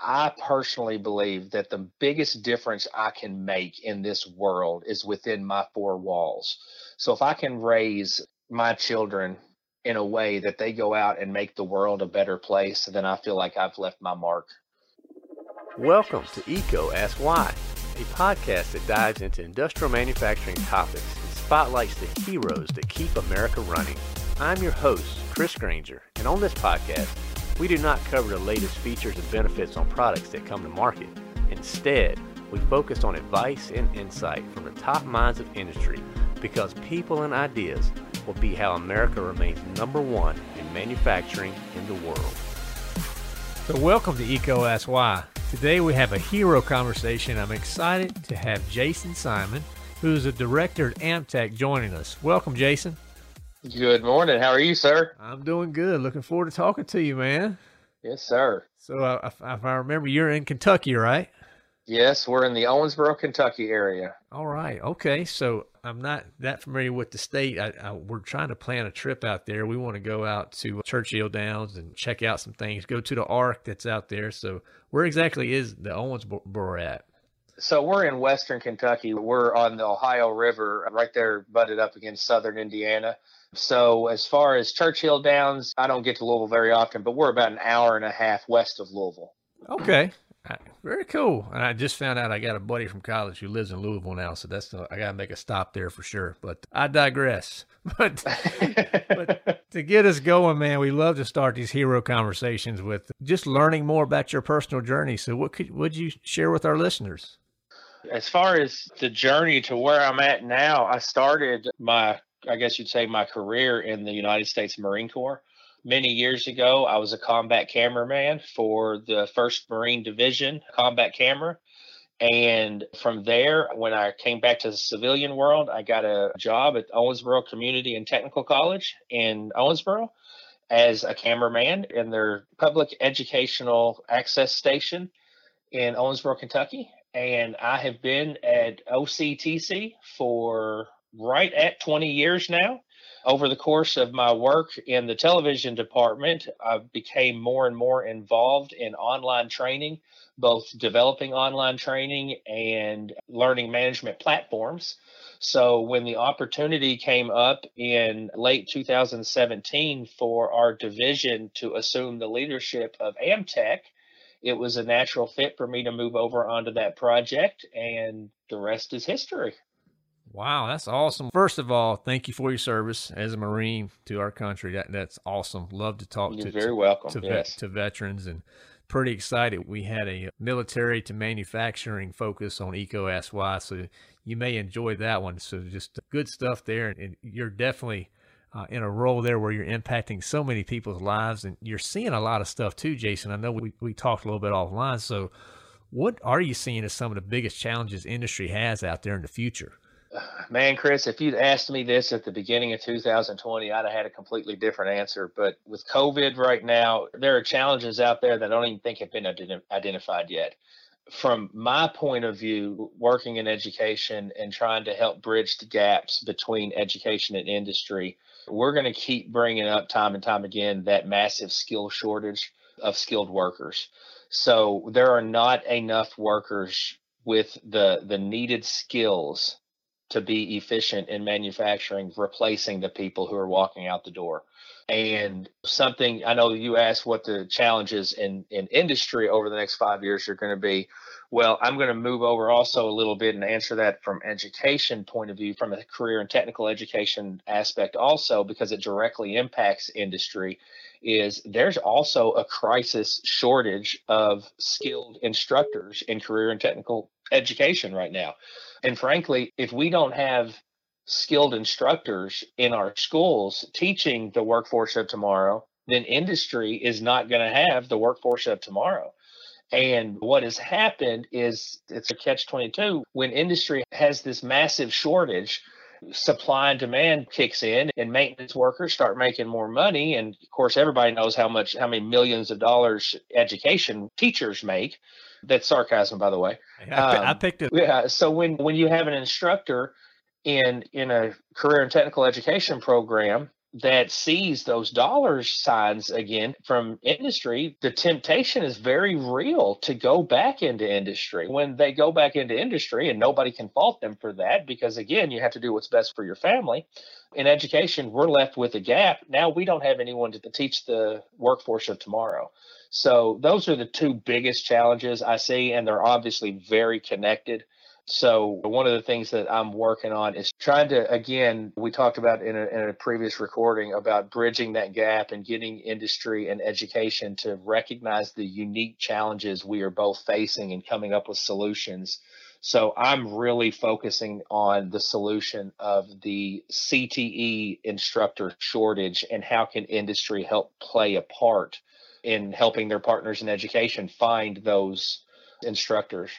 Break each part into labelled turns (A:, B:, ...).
A: I personally believe that the biggest difference I can make in this world is within my four walls. So if I can raise my children in a way that they go out and make the world a better place, then I feel like I've left my mark.
B: Welcome to EECO Ask Why, a podcast that dives into industrial manufacturing topics and spotlights the heroes that keep America running. I'm your host, Chris Granger, and on this podcast, we do not cover the latest features and benefits on products that come to market. Instead, we focus on advice and insight from the top minds of industry because people and ideas will be how America remains number one in manufacturing in the world.
C: So, welcome to EECO Ask Why. Today we have a hero conversation. I'm excited to have Jason Simon, who is a director at AMTEC, joining us. Welcome, Jason.
A: Good morning. How are you, sir?
C: I'm doing good. Looking forward to talking to you, man.
A: Yes, sir.
C: So, uh, if, if I remember, you're in Kentucky, right?
A: Yes, we're in the Owensboro, Kentucky area.
C: All right. Okay. So I'm not that familiar with the state. I, I, we're trying to plan a trip out there. We want to go out to Churchill Downs and check out some things. Go to the Ark that's out there. So where exactly is the Owensboro at?
A: So we're in Western Kentucky. We're on the Ohio River, right there, butted up against Southern Indiana. So as far as Churchill Downs, I don't get to Louisville very often, but we're about an hour and a half west of Louisville.
C: Okay. Uh, very cool. And I just found out I got a buddy from college who lives in Louisville now, so that's the, I got to make a stop there for sure. But I digress. But, but to get us going, man, we love to start these hero conversations with just learning more about your personal journey. So, what could would you share with our listeners?
A: As far as the journey to where I'm at now, I started my I guess you'd say my career in the United States Marine Corps. Many years ago, I was a combat cameraman for the 1st Marine Division combat camera. And from there, when I came back to the civilian world, I got a job at Owensboro Community and Technical College in Owensboro as a cameraman in their public educational access station in Owensboro, Kentucky. And I have been at OCTC for right at 20 years now. Over the course of my work in the television department, I became more and more involved in online training, both developing online training and learning management platforms. So, when the opportunity came up in late 2017 for our division to assume the leadership of AMTEC, it was a natural fit for me to move over onto that project, and the rest is history.
C: Wow, that's awesome. First of all, thank you for your service as a Marine to our country. That that's awesome. Love to talk to
A: You're
C: to
A: very
C: to,
A: welcome.
C: to,
A: yes.
C: to veterans and pretty excited. We had a military to manufacturing focus on Why, so you may enjoy that one. So just good stuff there, and you're definitely uh, in a role there where you're impacting so many people's lives, and you're seeing a lot of stuff too, Jason. I know we we talked a little bit offline, so. What are you seeing as some of the biggest challenges industry has out there in the future?
A: Man, Chris, if you'd asked me this at the beginning of 2020, I'd have had a completely different answer. But with COVID right now, there are challenges out there that I don't even think have been identified yet. From my point of view, working in education and trying to help bridge the gaps between education and industry, we're going to keep bringing up time and time again that massive skill shortage of skilled workers. So there are not enough workers with the the needed skills to be efficient in manufacturing, replacing the people who are walking out the door. And something I know you asked what the challenges in, in industry over the next five years are going to be. Well, I'm going to move over also a little bit and answer that from education point of view, from a career and technical education aspect also, because it directly impacts industry. Is there's also a crisis shortage of skilled instructors in career and technical education right now. And frankly, if we don't have skilled instructors in our schools teaching the workforce of tomorrow, then industry is not going to have the workforce of tomorrow. And what has happened is it's a catch 22. When industry has this massive shortage, supply and demand kicks in and maintenance workers start making more money. And of course, everybody knows how much, how many millions of dollars education teachers make. That's sarcasm, by the way.
C: I, um, I picked it.
A: Yeah. So when, when you have an instructor in, in a career and technical education program that sees those dollar signs again from industry, the temptation is very real to go back into industry. When they go back into industry, and nobody can fault them for that because, again, you have to do what's best for your family. In education, we're left with a gap. Now we don't have anyone to teach the workforce of tomorrow. So, those are the two biggest challenges I see, and they're obviously very connected. So one of the things that I'm working on is trying to, again, we talked about in a, in a, previous recording about bridging that gap and getting industry and education to recognize the unique challenges we are both facing and coming up with solutions. So I'm really focusing on the solution of the CTE instructor shortage and how can industry help play a part in helping their partners in education find those instructors.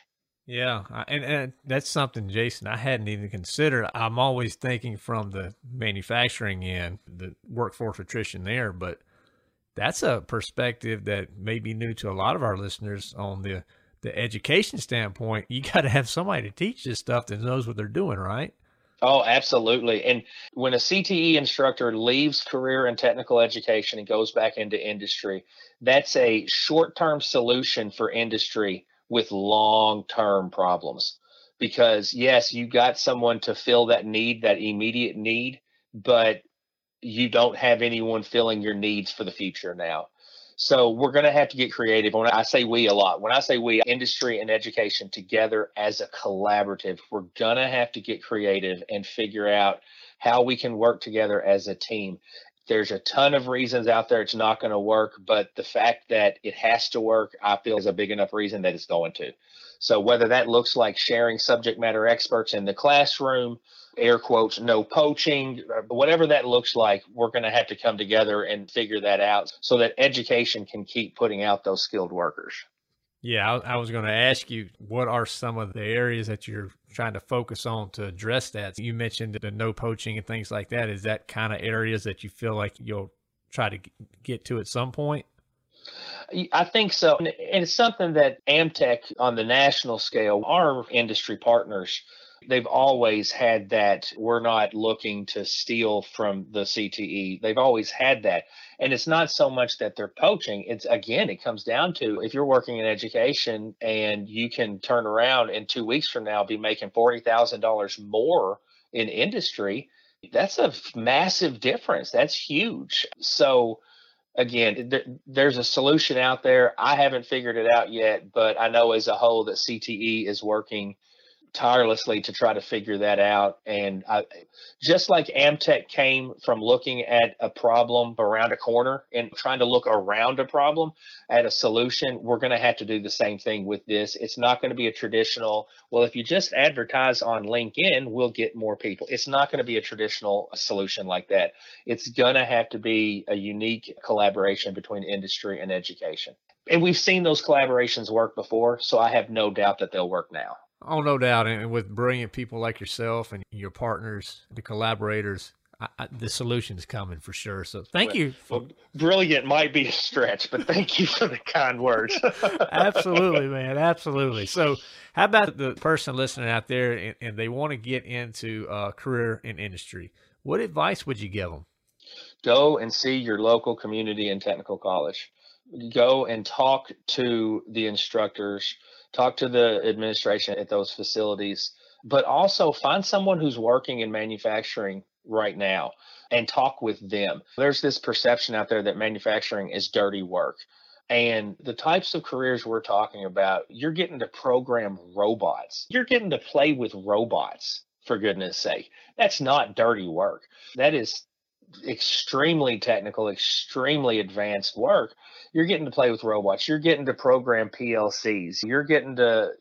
C: Yeah, and, and that's something, Jason, I hadn't even considered. I'm always thinking from the manufacturing end, the workforce attrition there, but that's a perspective that may be new to a lot of our listeners on the the education standpoint. You got to have somebody to teach this stuff that knows what they're doing, right?
A: Oh, absolutely. And when a CTE instructor leaves career and technical education and goes back into industry, that's a short term solution for industry with long term problems. Because, yes, you got someone to fill that need, that immediate need, but you don't have anyone filling your needs for the future now. So we're going to have to get creative. When I say we a lot, when I say we, industry and education together as a collaborative, we're going to have to get creative and figure out how we can work together as a team. There's a ton of reasons out there it's not going to work, but the fact that it has to work, I feel is a big enough reason that it's going to. So whether that looks like sharing subject matter experts in the classroom, air quotes, no poaching, uh, whatever that looks like, we're going to have to come together and figure that out so that education can keep putting out those skilled workers.
C: Yeah, I, I was going to ask you what are some of the areas that you're trying to focus on to address that. You mentioned the no poaching and things like that. Is that kind of areas that you feel like you'll try to get to at some point?
A: I think so. And it's something that AMTEC on the national scale, our industry partners, they've always had that we're not looking to steal from the CTE. They've always had that. And it's not so much that they're poaching. It's again, it comes down to if you're working in education and you can turn around in two weeks from now be making $40,000 more in industry, that's a massive difference. That's huge. So, again, th- there's a solution out there. I haven't figured it out yet, but I know as a whole that CTE is working tirelessly to try to figure that out. And I, just like AMTEC came from looking at a problem around a corner and trying to look around a problem at a solution, we're going to have to do the same thing with this. It's not going to be a traditional, well, if you just advertise on LinkedIn, we'll get more people. It's not going to be a traditional solution like that. It's going to have to be a unique collaboration between industry and education. And we've seen those collaborations work before, so I have no doubt that they'll work now.
C: Oh, no doubt. And with brilliant people like yourself and your partners, the collaborators, I, I, the solution is coming for sure. So thank
A: well,
C: you.
A: For... Well, brilliant might be a stretch, but thank you for the kind words.
C: Absolutely, man. Absolutely. So, how about the person listening out there and, and they want to get into a career in industry? What advice would you give them?
A: Go and see your local community and technical college. Go and talk to the instructors talk to the administration at those facilities, but also find someone who's working in manufacturing right now and talk with them. There's this perception out there that manufacturing is dirty work. And the types of careers we're talking about, you're getting to program robots. You're getting to play with robots, for goodness sake. That's not dirty work. That is extremely technical, extremely advanced work, you're getting to play with robots. You're getting to program PLCs. You're getting to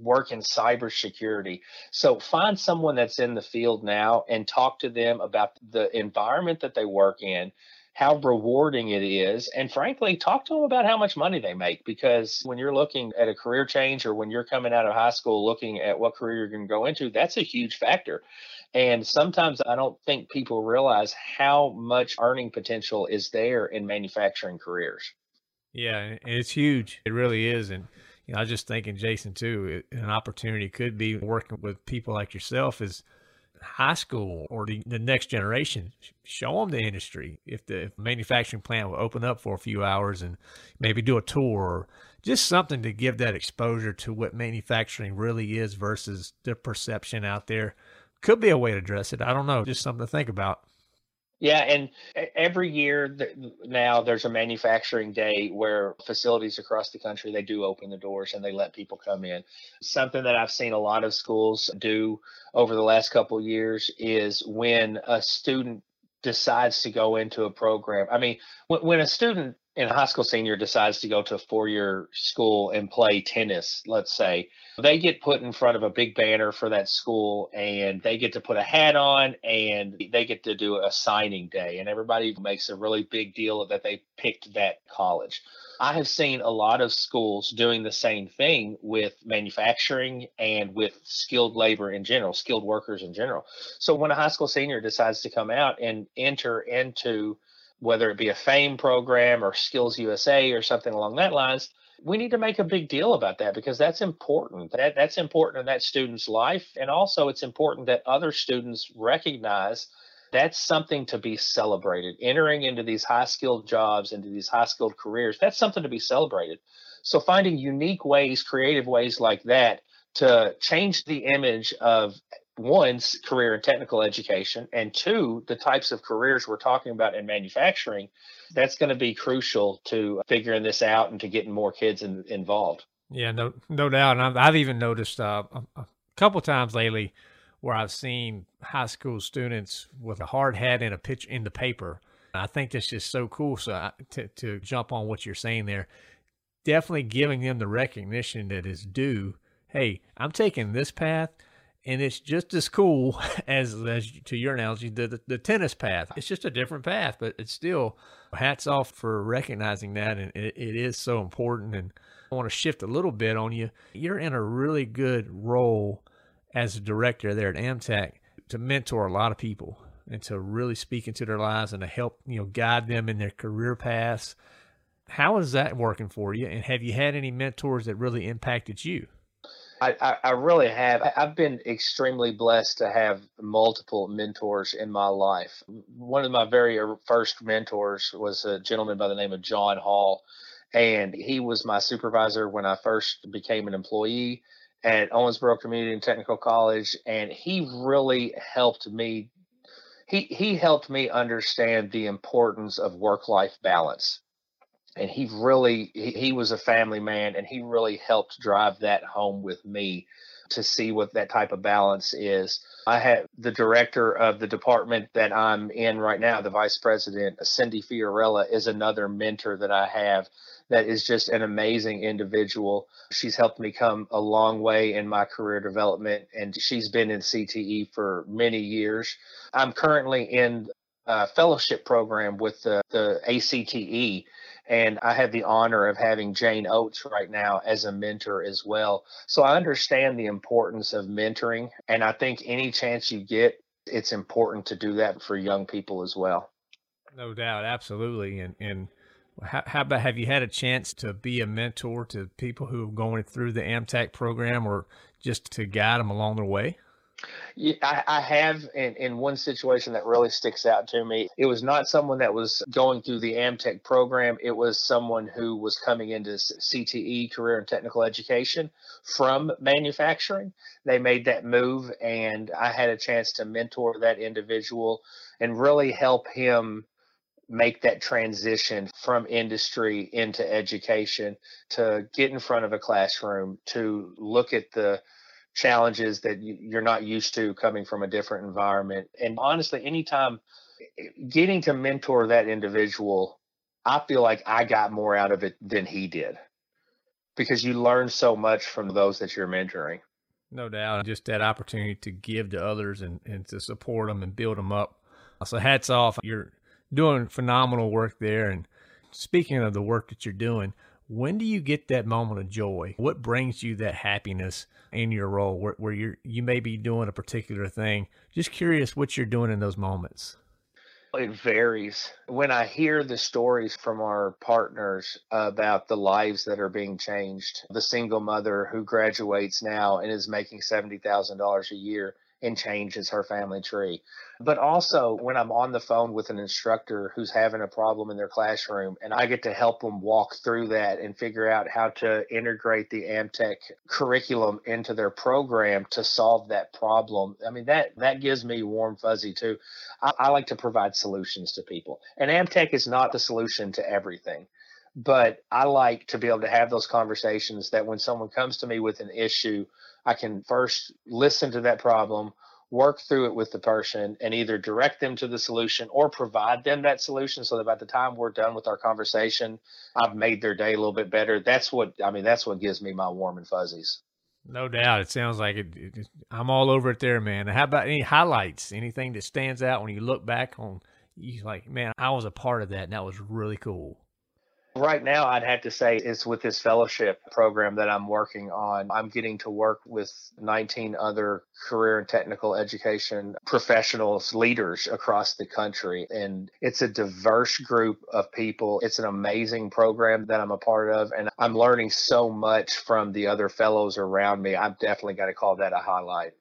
A: work in cybersecurity. So find someone that's in the field now and talk to them about the environment that they work in, how rewarding it is, and frankly, talk to them about how much money they make. Because when you're looking at a career change or when you're coming out of high school looking at what career you're going to go into, that's a huge factor. And sometimes I don't think people realize how much earning potential is there in manufacturing careers.
C: Yeah, it's huge. It really is. And you know, I was just thinking, Jason, too, an opportunity could be working with people like yourself is high school or the, the next generation, show them the industry. If the manufacturing plant will open up for a few hours and maybe do a tour just something to give that exposure to what manufacturing really is versus the perception out there could be a way to address it. I don't know, just something to think about.
A: Yeah, and every year now there's a manufacturing day where facilities across the country they do open the doors and they let people come in. Something that I've seen a lot of schools do over the last couple years is when a student decides to go into a program. I mean, when, when a student in high school senior decides to go to a four year school and play tennis, let's say, they get put in front of a big banner for that school and they get to put a hat on and they get to do a signing day. And everybody makes a really big deal that they picked that college. I have seen a lot of schools doing the same thing with manufacturing and with skilled labor in general, skilled workers in general. So when a high school senior decides to come out and enter into whether it be a FAME program or Skills USA or something along that lines, we need to make a big deal about that because that's important. That that's important in that student's life, and also it's important that other students recognize that's something to be celebrated. Entering into these high skilled jobs, into these high skilled careers, that's something to be celebrated. So finding unique ways, creative ways like that to change the image of one's career in technical education and two the types of careers we're talking about in manufacturing that's going to be crucial to figuring this out and to getting more kids in, involved.
C: Yeah no no doubt and i've, even noticed uh, a, a couple times lately where i've seen high school students with a hard hat and a pitch in the paper i think that's just so cool so I, to, to jump on what you're saying there. Definitely giving them the recognition that is due. Hey i'm taking this path and it's just as cool as, as to your analogy, the, the, tennis path. It's just a different path, but it's still hats off for recognizing that, and it, it is so important. And I want to shift a little bit on you. You're in a really good role as a director there at AMTEC to mentor a lot of people and to really speak into their lives and to help you know guide them in their career paths. How is that working for you? And have you had any mentors that really impacted you?
A: I, I, really have. I've been extremely blessed to have multiple mentors in my life. One of my very er, first mentors was a gentleman by the name of John Hall, and he was my supervisor when I first became an employee at Owensboro Community and Technical College, and he really helped me. He he helped me understand the importance of work life balance and he really he, he was a family man and he really helped drive that home with me to see what that type of balance is. I had the director of the department that I'm in right now, the vice president, Cindy Fiorella, is another mentor that I have that is just an amazing individual. She's helped me come a long way in my career development, and she's been in CTE for many years. I'm currently in a fellowship program with the, the ACTE and I have the honor of having Jane Oates right now as a mentor as well. So I understand the importance of mentoring. And I think any chance you get, it's important to do that for young people as well.
C: No doubt. Absolutely. And, and, how, how, about have you had a chance to be a mentor to people who are going through the AMTEC program or just to guide them along their way?
A: Yeah, I, I have in, in one situation that really sticks out to me. It was not someone that was going through the AMTEC program. It was someone who was coming into CTE, career and technical education, from manufacturing. They made that move, and I had a chance to mentor that individual and really help him make that transition from industry into education to get in front of a classroom to look at the challenges that you're not used to coming from a different environment. And honestly, anytime eh, getting to mentor that individual, I feel like I got more out of it than he did because you learn so much from those that you're mentoring.
C: No doubt. Just that opportunity to give to others and, and to support them and build them up. So hats off. You're doing phenomenal work there. And speaking of the work that you're doing, when do you get that moment of joy? What brings you that happiness in your role where, where you're, you may be doing a particular thing? Just curious what you're doing in those moments.
A: It varies. When I hear the stories from our partners about the lives that are being changed, the single mother who graduates now and is making $70,000 a year and changes her family tree. But also, when I'm on the phone with an instructor who's having a problem in their classroom, and I get to help them walk through that and figure out how to integrate the AMTEC curriculum into their program to solve that problem. I mean, that that gives me warm fuzzy too. I, I like to provide solutions to people, and AMTEC is not the solution to everything but I like to be able to have those conversations that when someone comes to me with an issue, I can first listen to that problem, work through it with the person, and either direct them to the solution or provide them that solution so that by the time we're done with our conversation, I've made their day a little bit better. That's what I mean, that's what gives me my warm and fuzzies.
C: No doubt. It sounds like it, it, I'm all over it there, man. How about any highlights? Anything that stands out when you look back on you like, man, I was a part of that and that was really cool.
A: Right now, I'd have to say it's with this fellowship program that I'm working on. I'm getting to work with 19 other career and technical education professionals, leaders across the country. And it's a diverse group of people. It's an amazing program that I'm a part of. And I'm learning so much from the other fellows around me. I've definitely got to call that a highlight.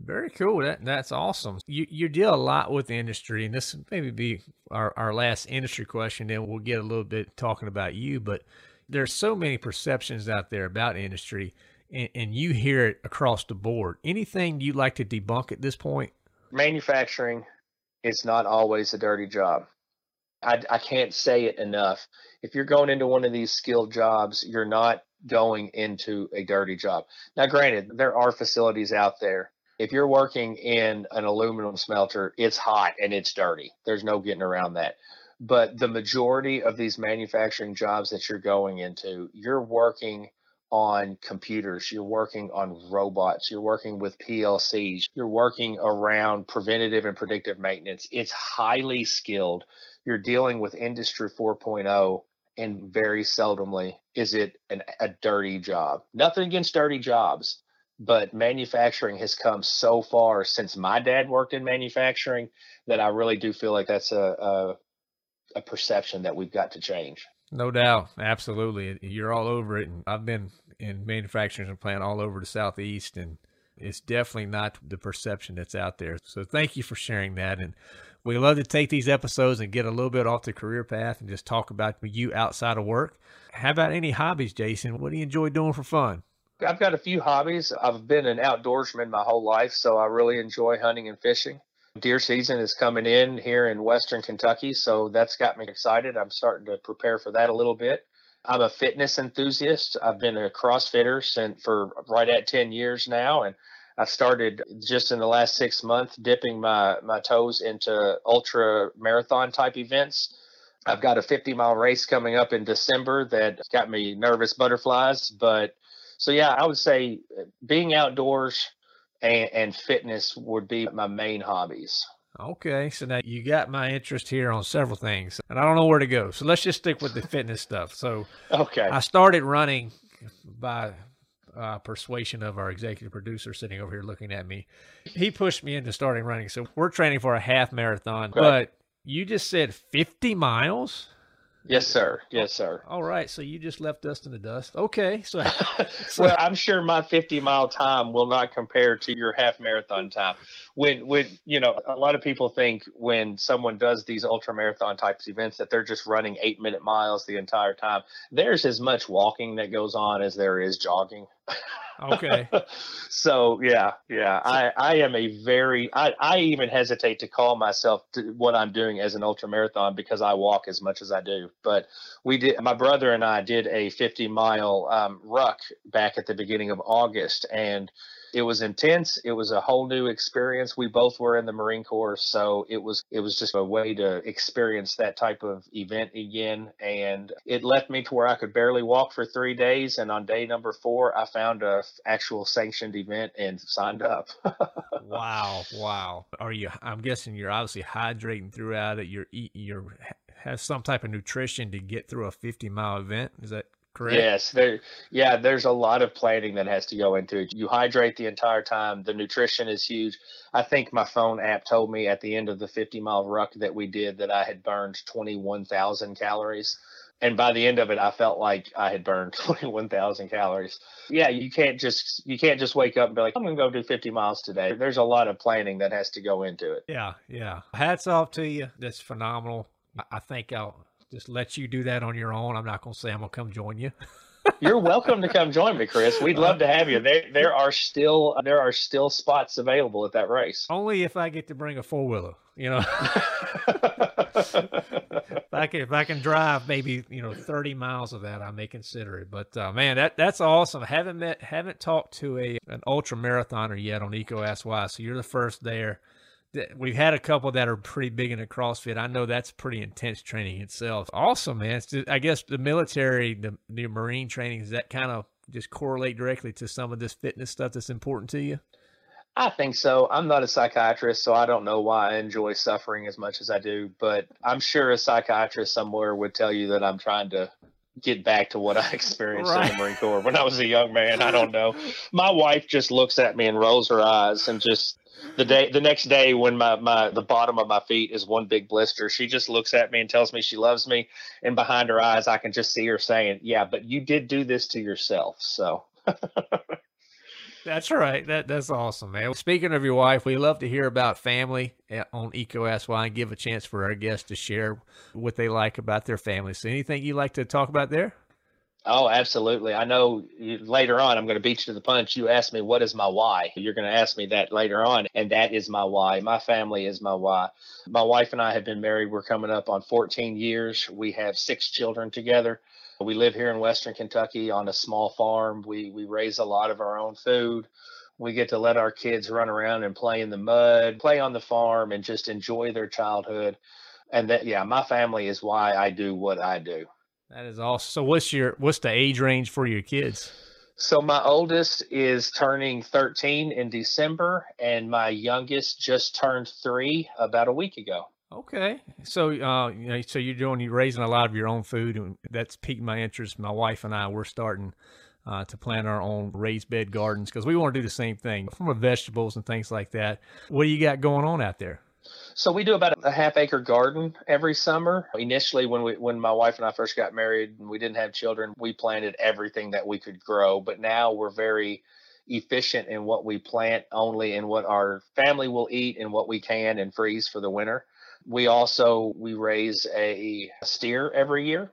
C: Very cool. That that's awesome. You you deal a lot with the industry, and this maybe be our, our last industry question. Then we'll get a little bit talking about you. But there's so many perceptions out there about industry, and, and you hear it across the board. Anything you'd like to debunk at this point?
A: Manufacturing is not always a dirty job. I, I can't say it enough. If you're going into one of these skilled jobs, you're not going into a dirty job. Now, granted, there are facilities out there if you're working in an aluminum smelter, it's hot and it's dirty. There's no getting around that. But the majority of these manufacturing jobs that you're going into, you're working on computers, you're working on robots, you're working with PLCs, you're working around preventative and predictive maintenance. It's highly skilled. You're dealing with Industry 4.0 and very seldomly is it an, a dirty job. Nothing against dirty jobs, but manufacturing has come so far since my dad worked in manufacturing that I really do feel like that's a, a, a perception that we've got to change.
C: No doubt, absolutely. You're all over it, and I've been in manufacturing and plant all over the southeast, and it's definitely not the perception that's out there. So thank you for sharing that, and we love to take these episodes and get a little bit off the career path and just talk about you outside of work. How about any hobbies, Jason? What do you enjoy doing for fun?
A: I've got a few hobbies. I've been an outdoorsman my whole life, so I really enjoy hunting and fishing. Deer season is coming in here in western Kentucky, so that's got me excited. I'm starting to prepare for that a little bit. I'm a fitness enthusiast. I've been a CrossFitter since for right at 10 years now, and I started just in the last six months dipping my my toes into ultra marathon type events. I've got a 50 mile race coming up in December that got me nervous butterflies, but so yeah, I would say uh, being outdoors and, and fitness would be my main hobbies.
C: Okay, so now you got my interest here on several things, and I don't know where to go. So let's just stick with the fitness stuff. So,
A: okay,
C: I started running by uh, persuasion of our executive producer sitting over here looking at me. He pushed me into starting running. So we're training for a half marathon, okay. but you just said 50 miles.
A: Yes, sir. Yes, sir.
C: All right. So you just left us in the dust. Okay. So,
A: so well, I'm sure my 50 mile time will not compare to your half marathon time. When, when you know, a lot of people think when someone does these ultra marathon types events that they're just running eight minute miles the entire time. There's as much walking that goes on as there is jogging.
C: Okay.
A: so yeah, yeah. I, I am a very I, I even hesitate to call myself to what I'm doing as an ultra marathon because I walk as much as I do. But we did my brother and I did a 50 mile um, ruck back at the beginning of August and it was intense. It was a whole new experience. We both were in the marine corps so it was it was just a way to experience that type of event again. And it left me to where i could barely walk for three days. And on day number four i found a actual sanctioned event and signed up.
C: Wow wow. Are you i'm guessing you're obviously hydrating throughout it. You're eating. you're have some type of nutrition to get through a 50 mile event. Is that correct?
A: Yes, there. Yeah, there's a lot of planning that has to go into it. You hydrate the entire time. The nutrition is huge. I think my phone app told me at the end of the 50 mile ruck that we did that I had burned 21,000 calories. and by the end of it i felt like i had burned 21000 calories yeah you can't just you can't just wake up and be like i'm gonna go do 50 miles today there's a lot of planning that has to go into it
C: yeah yeah hats off to you that's phenomenal i think i'll just let you do that on your own i'm not gonna say i'm gonna come join you
A: You're welcome to come join me, Chris. We'd love to have you. There, there are still there are still spots available at that race.
C: Only if I get to bring a four wheeler, you know. if I can if I can drive maybe you know 30 miles of that, I may consider it. But uh, man, that that's awesome. Haven't met haven't talked to a an ultra marathoner yet on EECO Ask Why, so you're the first there we've had a couple that are pretty big into CrossFit. I know that's pretty intense training itself. Awesome, man. Just, I guess the military, the, the Marine training, does that kind of just correlate directly to some of this fitness stuff that's important to you?
A: I think so. I'm not a psychiatrist, so I don't know why I enjoy suffering as much as I do, but I'm sure a psychiatrist somewhere would tell you that I'm trying to get back to what I experienced right. in the Marine Corps when I was a young man. I don't know. My wife just looks at me and rolls her eyes and just the day the next day when my, my the bottom of my feet is one big blister she just looks at me and tells me she loves me and behind her eyes i can just see her saying yeah but you did do this to yourself so
C: that's right that that's awesome man speaking of your wife we love to hear about family eh, on EECO why and give a chance for our guests to share what they like about their family so anything you like to talk about there
A: Oh, absolutely. I know you, later on I'm going to beat you to the punch. You asked me, what is my why? You're going to ask me that later on. And that is my why. My family is my why. My wife and I have been married. We're coming up on 14 years. We have six children together. We live here in Western Kentucky on a small farm. We, we raise a lot of our own food. We get to let our kids run around and play in the mud, play on the farm, and just enjoy their childhood. And that, yeah, my family is why I do what I do.
C: That is awesome. So what's your what's the age range for your kids?
A: So my oldest is turning 13 in December, and my youngest just turned three about a week ago.
C: Okay, so uh, you know, so you're doing you're raising a lot of your own food, and that's piqued my interest. My wife and I we're starting uh, to plant our own raised bed gardens because we want to do the same thing from vegetables and things like that. What do you got going on out there?
A: So we do about a half acre garden every summer. Initially, when we when my wife and I first got married and we didn't have children, we planted everything that we could grow. But now we're very efficient in what we plant, only in what our family will eat and what we can and freeze for the winter. We also we raise a steer every year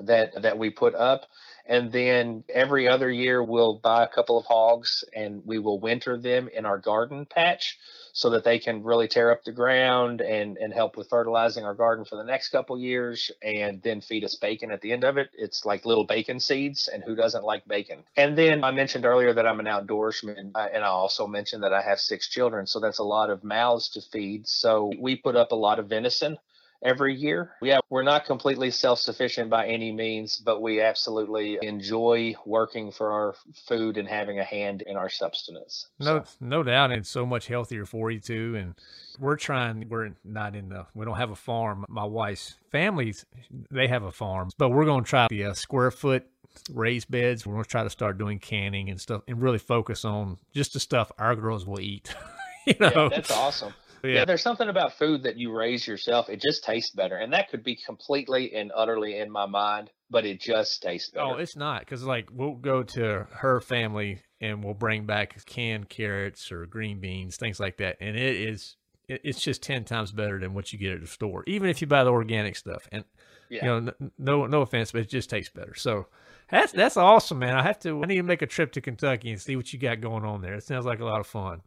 A: that that we put up and then every other year we'll buy a couple of hogs and we will winter them in our garden patch so that they can really tear up the ground and and help with fertilizing our garden for the next couple years and then feed us bacon at the end of it. It's like little bacon seeds and who doesn't like bacon? And then i mentioned earlier that i'm an outdoorsman uh, and i also mentioned that i have six children so that's a lot of mouths to feed. So we put up a lot of venison every year. Yeah, we're not completely self sufficient by any means, but we absolutely enjoy working for our food and having a hand in our substance.
C: No, so. no doubt. It's so much healthier for you too. And we're trying, we're not in the, we don't have a farm. My wife's families, they have a farm, but we're going to try the uh, square foot raised beds. We're going to try to start doing canning and stuff and really focus on just the stuff our girls will eat. you know,
A: yeah, that's awesome. Yeah. yeah. there's something about food that you raise yourself. It just tastes better, and that could be completely and utterly in my mind, but it just tastes oh, better.
C: Oh, it's not because like we'll go to her family and we'll bring back canned carrots or green beans, things like that, and it is it's just ten times better than what you get at the store, even if you buy the organic stuff. And yeah. you know, no no offense, but it just tastes better. So. That's that's awesome, man. I have to. I need to make a trip to Kentucky and see what you got going on there. It sounds like a lot of fun.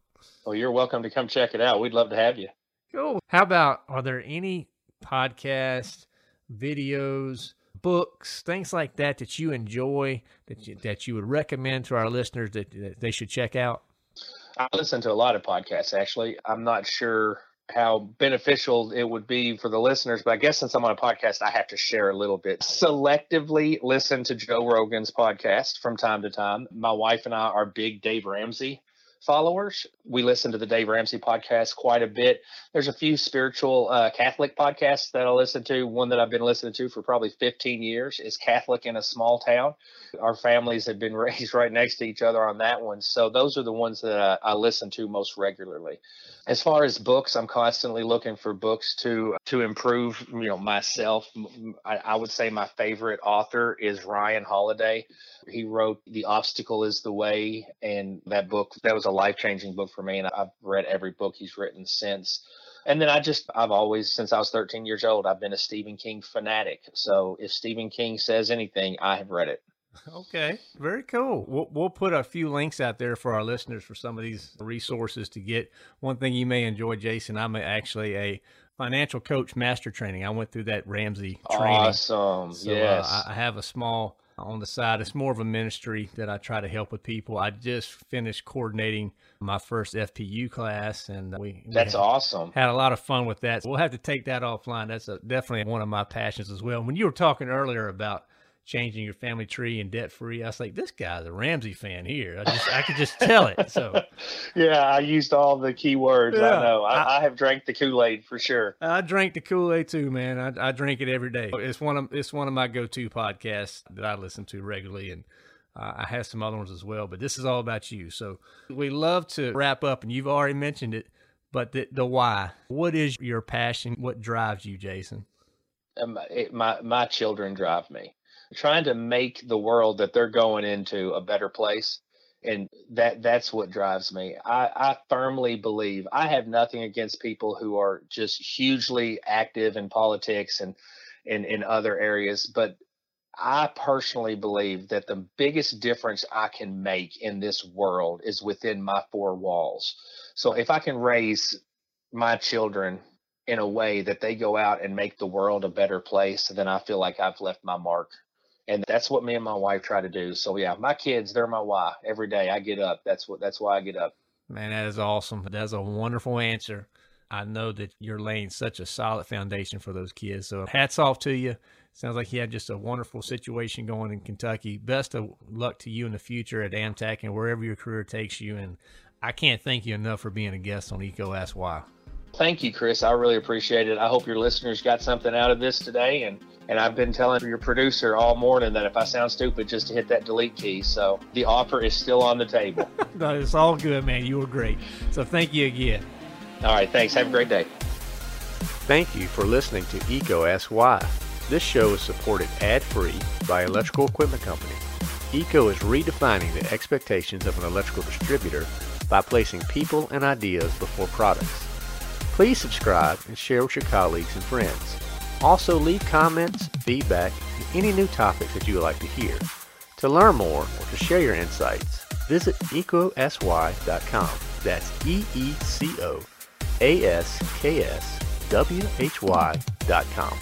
A: Well, you're welcome to come check it out. We'd love to have you.
C: Cool. How about are there any podcasts, videos, books, things like that that you enjoy that you, that you would recommend to our listeners that, that they should check out?
A: I listen to a lot of podcasts actually. I'm not sure how beneficial it would be for the listeners, but I guess since I'm on a podcast, I have to share a little bit. Selectively listen to Joe Rogan's podcast from time to time. My wife and I are big Dave Ramsey followers. We listen to the Dave Ramsey podcast quite a bit. There's a few spiritual uh, Catholic podcasts that I listen to. One that I've been listening to for probably 15 years is Catholic in a Small Town. Our families have been raised right next to each other on that one. So those are the ones that I, I listen to most regularly. As far as books, I'm constantly looking for books to to improve, you know, myself. I, I would say my favorite author is Ryan Holiday. He wrote The Obstacle is the Way, and that book that was a life changing book for me, and I've read every book he's written since. And then I just, I've always, since I was 13 years old, I've been a Stephen King fanatic. So if Stephen King says anything, I have read it.
C: Okay, very cool. We'll, we'll put a few links out there for our listeners for some of these resources to get. One thing you may enjoy, Jason, I'm actually a financial coach master training. I went through that Ramsey training.
A: Awesome. So, yes.
C: Uh, I have a small on the side. It's more of a ministry that I try to help with people. I just finished coordinating my first FPU class, and we,
A: we that's
C: had,
A: awesome.
C: Had a lot of fun with that. So we'll have to take that offline. That's a, definitely one of my passions as well. When you were talking earlier about changing your family tree and debt free. I was like, this guy's a Ramsey fan here. I just I could just tell it. So
A: yeah, I used all the key words. Yeah, I know. I, I, have drank the Kool Aid for sure.
C: I drank the Kool Aid too, man. I, I drink it every day. It's one of it's one of my go to podcasts that I listen to regularly, and uh, I have some other ones as well. But this is all about you. So we love to wrap up, and you've already mentioned it. But the, the why. What is your passion? What drives you, Jason?
A: Um, it, my my children drive me trying to make the world that they're going into a better place. And that that's what drives me. I, I firmly believe i have nothing against people who are just hugely active in politics and in, in other areas but i personally believe that the biggest difference i can make in this world is within my four walls. So if i can raise my children in a way that they go out and make the world a better place then i feel like i've left my mark and that's what me and my wife try to do. So yeah, my kids, they're my why. Every day I get up. That's what that's why I get up.
C: Man, that is awesome. That's a wonderful answer. I know that you're laying such a solid foundation for those kids. So hats off to you. Sounds like you had just a wonderful situation going in Kentucky. Best of luck to you in the future at AMTEC and wherever your career takes you. And I can't thank you enough for being a guest on EECO Ask Why.
A: Thank you, Chris. I really appreciate it. I hope your listeners got something out of this today. And, and I've been telling your producer all morning that if I sound stupid, just to hit that delete key. So the offer is still on the table.
C: no, it's all good, man. You were great. So thank you again.
A: All right. Thanks. Have a great day.
B: Thank you for listening to EECO Ask Why. This show is supported ad-free by Electrical Equipment Company. EECO is redefining the expectations of an electrical distributor by placing people and ideas before products. Please subscribe and share with your colleagues and friends. Also leave comments, feedback, and any new topics that you would like to hear. To learn more or to share your insights, visit eecoaskwhy.com. That's E-E-C-O-A-S-K-S-W-H-Y.com.